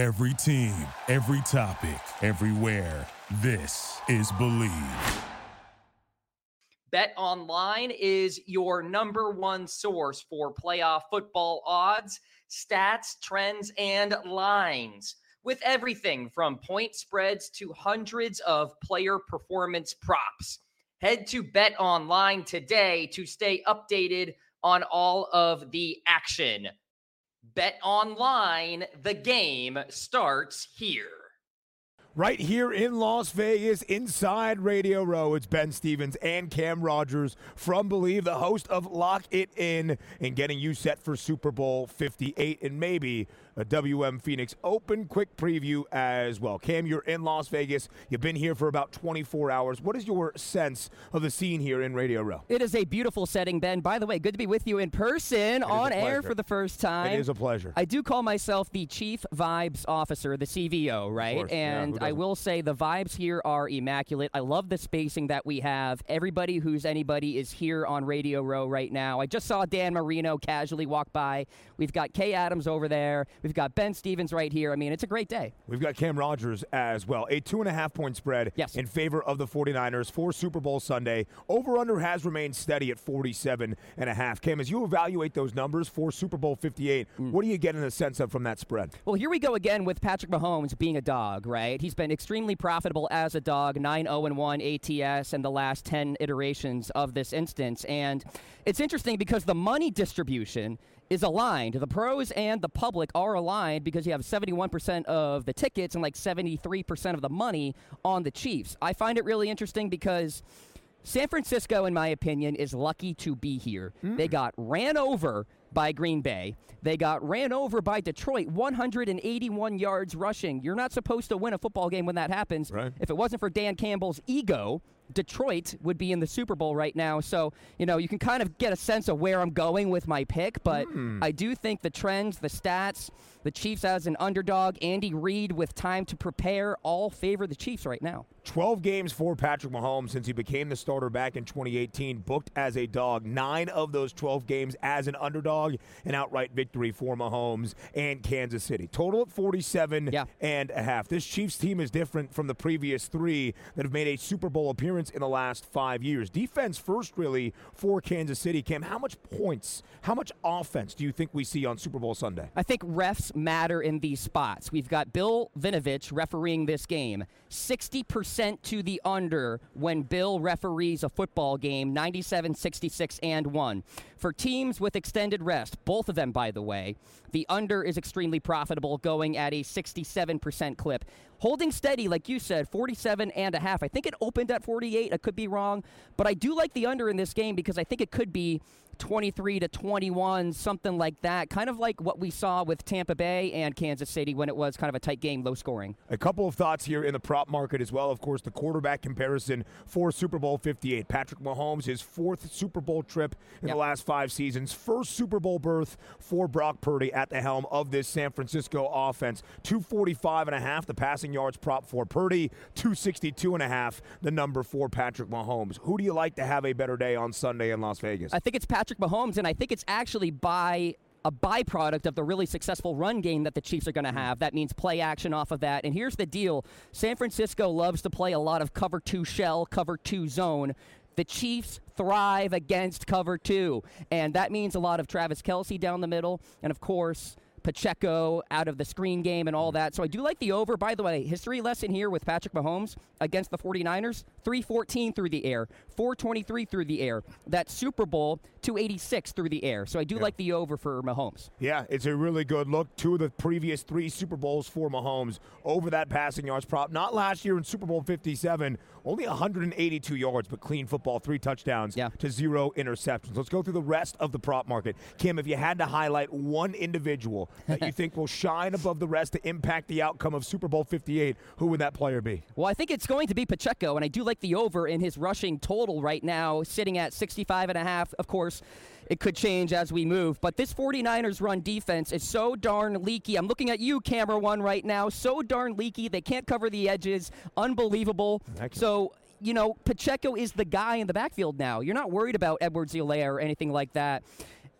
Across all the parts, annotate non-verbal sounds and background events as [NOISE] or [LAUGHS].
Every team, every topic, everywhere. This is Bleav. Bet Online is your number one source for playoff football odds, stats, trends, and lines. With everything from point spreads to hundreds of player performance props. Head to Bet Online today to stay updated on all of the action. Bet Online, the game starts here. Right here in Las Vegas, inside Radio Row, it's Ben Stevens and Cam Rogers from Bleav, the host of Lock It In, and getting you set for Super Bowl 58 and maybe a WM Phoenix Open quick preview as well. Cam, you're in Las Vegas. You've been here for about 24 hours. What is your sense of the scene here in Radio Row? It is a beautiful setting, Ben. By the way, good to be with you in person on air for the first time. It is a pleasure. I do call myself the Chief Vibes Officer, the CVO, right? and yeah, I will say the vibes here are immaculate. I love the spacing that we have. Everybody who's anybody is here on Radio Row right now. I just saw Dan Marino casually walk by. We've got Kay Adams over there. We've got Ben Stevens right here. I mean, it's a great day. We've got Cam Rogers as well. A two and a half point spread yes. in favor of the 49ers for Super Bowl Sunday. Over under has remained steady at 47 and a half. Cam, as you evaluate those numbers for Super Bowl 58, mm. what do you get in a sense of from that spread? Well, here we go again with Patrick Mahomes being a dog, right? He's been extremely profitable as a dog, 9 0 1 ATS in the last 10 iterations of this instance. And it's interesting because the money distribution is aligned. The pros and the public are aligned because you have 71% of the tickets and like 73% of the money on the Chiefs. I find it really interesting because San Francisco, in my opinion, is lucky to be here. Mm. They got ran over by Green Bay. They got ran over by Detroit, 181 yards rushing. You're not supposed to win a football game when that happens. Right. If it wasn't for Dan Campbell's ego, Detroit would be in the Super Bowl right now. So, you know, you can kind of get a sense of where I'm going with my pick, but mm. I do think the trends, the stats, the Chiefs as an underdog, Andy Reid with time to prepare all favor the Chiefs right now. 12 games for Patrick Mahomes since he became the starter back in 2018, booked as a dog. Nine of those 12 games as an underdog, an outright victory for Mahomes and Kansas City. Total at 47 yeah. and a half. This Chiefs team is different from the previous three that have made a Super Bowl appearance in the last five years. Defense first, really, for Kansas City. Cam, how much points, how much offense do you think we see on Super Bowl Sunday? I think refs matter in these spots. We've got Bill Vinovich refereeing this game. 60% to the under when Bill referees a football game, 97, 66, and 1. For teams with extended rest, both of them, by the way, the under is extremely profitable, going at a 67% clip. Holding steady, like you said, 47 and a half. I think it opened at 48. I could be wrong, but I do like the under in this game because I think it could be 23 to 21, something like that. Kind of like what we saw with Tampa Bay and Kansas City when it was kind of a tight game, low scoring. A couple of thoughts here in the prop market as well. Of course, the quarterback comparison for Super Bowl 58. Patrick Mahomes, his fourth Super Bowl trip in yep. the last five seasons. First Super Bowl berth for Brock Purdy at the helm of this San Francisco offense. 245 and a half, the passing yards prop for Purdy. 262 and a half, the number for Patrick Mahomes. Who do you like to have a better day on Sunday in Las Vegas? I think it's Patrick Patrick Mahomes, and I think it's actually by a byproduct of the really successful run game that the Chiefs are going to hmm. have. That means play action off of that. And here's the deal San Francisco loves to play a lot of cover two shell, cover two zone. The Chiefs thrive against cover two. And that means a lot of Travis Kelce down the middle. And of course, Pacheco out of the screen game and all that. So I do like the over. By the way, history lesson here with Patrick Mahomes against the 49ers 314 through the air, 423 through the air. That Super Bowl 286 through the air. So I do yeah. like the over for Mahomes. Yeah, it's a really good look. Two of the previous three Super Bowls for Mahomes over that passing yards prop. Not last year in Super Bowl 57, only 182 yards, but clean football, three touchdowns yeah. to zero interceptions. Let's go through the rest of the prop market. Kim, if you had to highlight one individual that you think will shine above the rest to impact the outcome of Super Bowl 58, who would that player be? Well, I think it's going to be Pacheco, and I do like the over in his rushing total right now, sitting at 65 and a half. Of course, it could change as we move. But this 49ers run defense is so darn leaky. I'm looking at you, camera one, right now. So darn leaky. They can't cover the edges. Unbelievable. So, you know, Pacheco is the guy in the backfield now. You're not worried about Edwards Helaire or anything like that.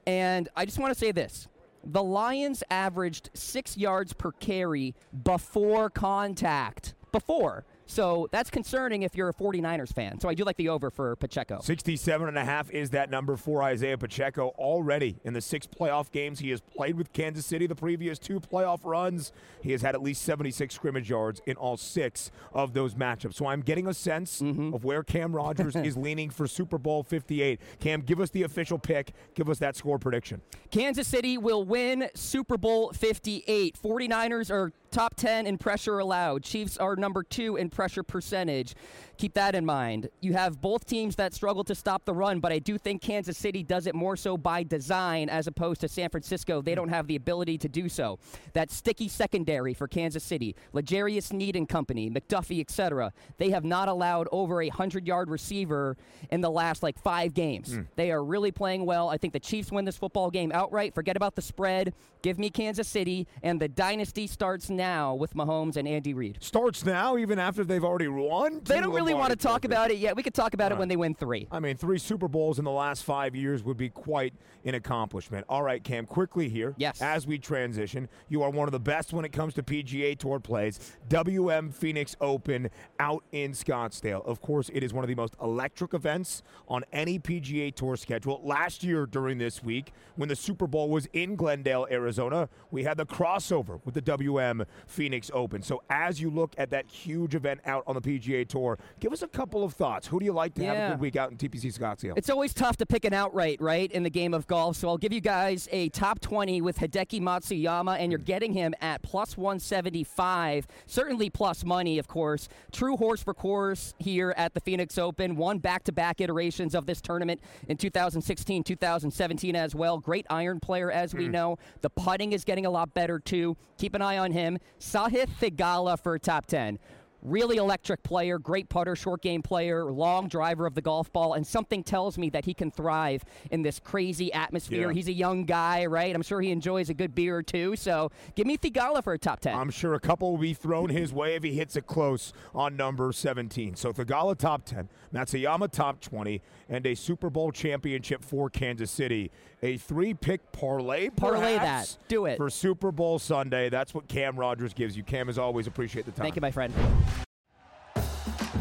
And I just want to say this The Lions averaged six yards per carry before contact. Before. So that's concerning if you're a 49ers fan. So I do like the over for Pacheco. 67 and a half is that number for Isaiah Pacheco already in the six playoff games he has played with Kansas City the previous two playoff runs. He has had at least 76 scrimmage yards in all six of those matchups. So I'm getting a sense mm-hmm. of where Cam Rogers [LAUGHS] is leaning for Super Bowl 58. Cam, give us the official pick. Give us that score prediction. Kansas City will win Super Bowl 58. 49ers are top 10 in pressure allowed. Chiefs are number two in pressure percentage. Keep that in mind. You have both teams that struggle to stop the run, but I do think Kansas City does it more so by design as opposed to San Francisco. They don't have the ability to do so. That sticky secondary for Kansas City, L'Jarius Sneed and company, McDuffie, etc. They have not allowed over a 100-yard receiver in the last like 5 games. Mm. They are really playing well. I think the Chiefs win this football game outright. Forget about the spread. Give me Kansas City and the dynasty starts now with Mahomes and Andy Reid. Starts now even after they've already won? They don't really want to talk about it yet. We could talk about All it when they win three. I mean, three Super Bowls in the last five years would be quite an accomplishment. All right, Cam, quickly here. Yes. As we transition, you are one of the best when it comes to PGA Tour plays. WM Phoenix Open out in Scottsdale. Of course, it is one of the most electric events on any PGA Tour schedule. Last year during this week, when the Super Bowl was in Glendale, Arizona, we had the crossover with the WM Phoenix Open. So as you look at that huge event out on the PGA Tour, Give us a couple of thoughts. Who do you like to yeah. have a good week out in TPC Scottsdale? It's always tough to pick an outright, right, in the game of golf. So I'll give you guys a top 20 with Hideki Matsuyama, and you're getting him at plus 175. Certainly plus money, of course. True horse for course here at the Phoenix Open. Won back to back iterations of this tournament in 2016, 2017 as well. Great iron player, as we mm. know. The putting is getting a lot better, too. Keep an eye on him. Sahith Theegala for top 10. Really electric player, great putter, short game player, long driver of the golf ball, and something tells me that he can thrive in this crazy atmosphere. Yeah. He's a young guy, right? I'm sure he enjoys a good beer or two. So give me Theegala for a top 10. I'm sure a couple will be thrown his way if he hits it close on number 17. So Theegala top 10, Matsuyama top 20, and a Super Bowl championship for Kansas City. A three pick parlay, parlay that. Do it for Super Bowl Sunday. That's what Cam Rogers gives you. Cam, as always, appreciate the time. Thank you, my friend.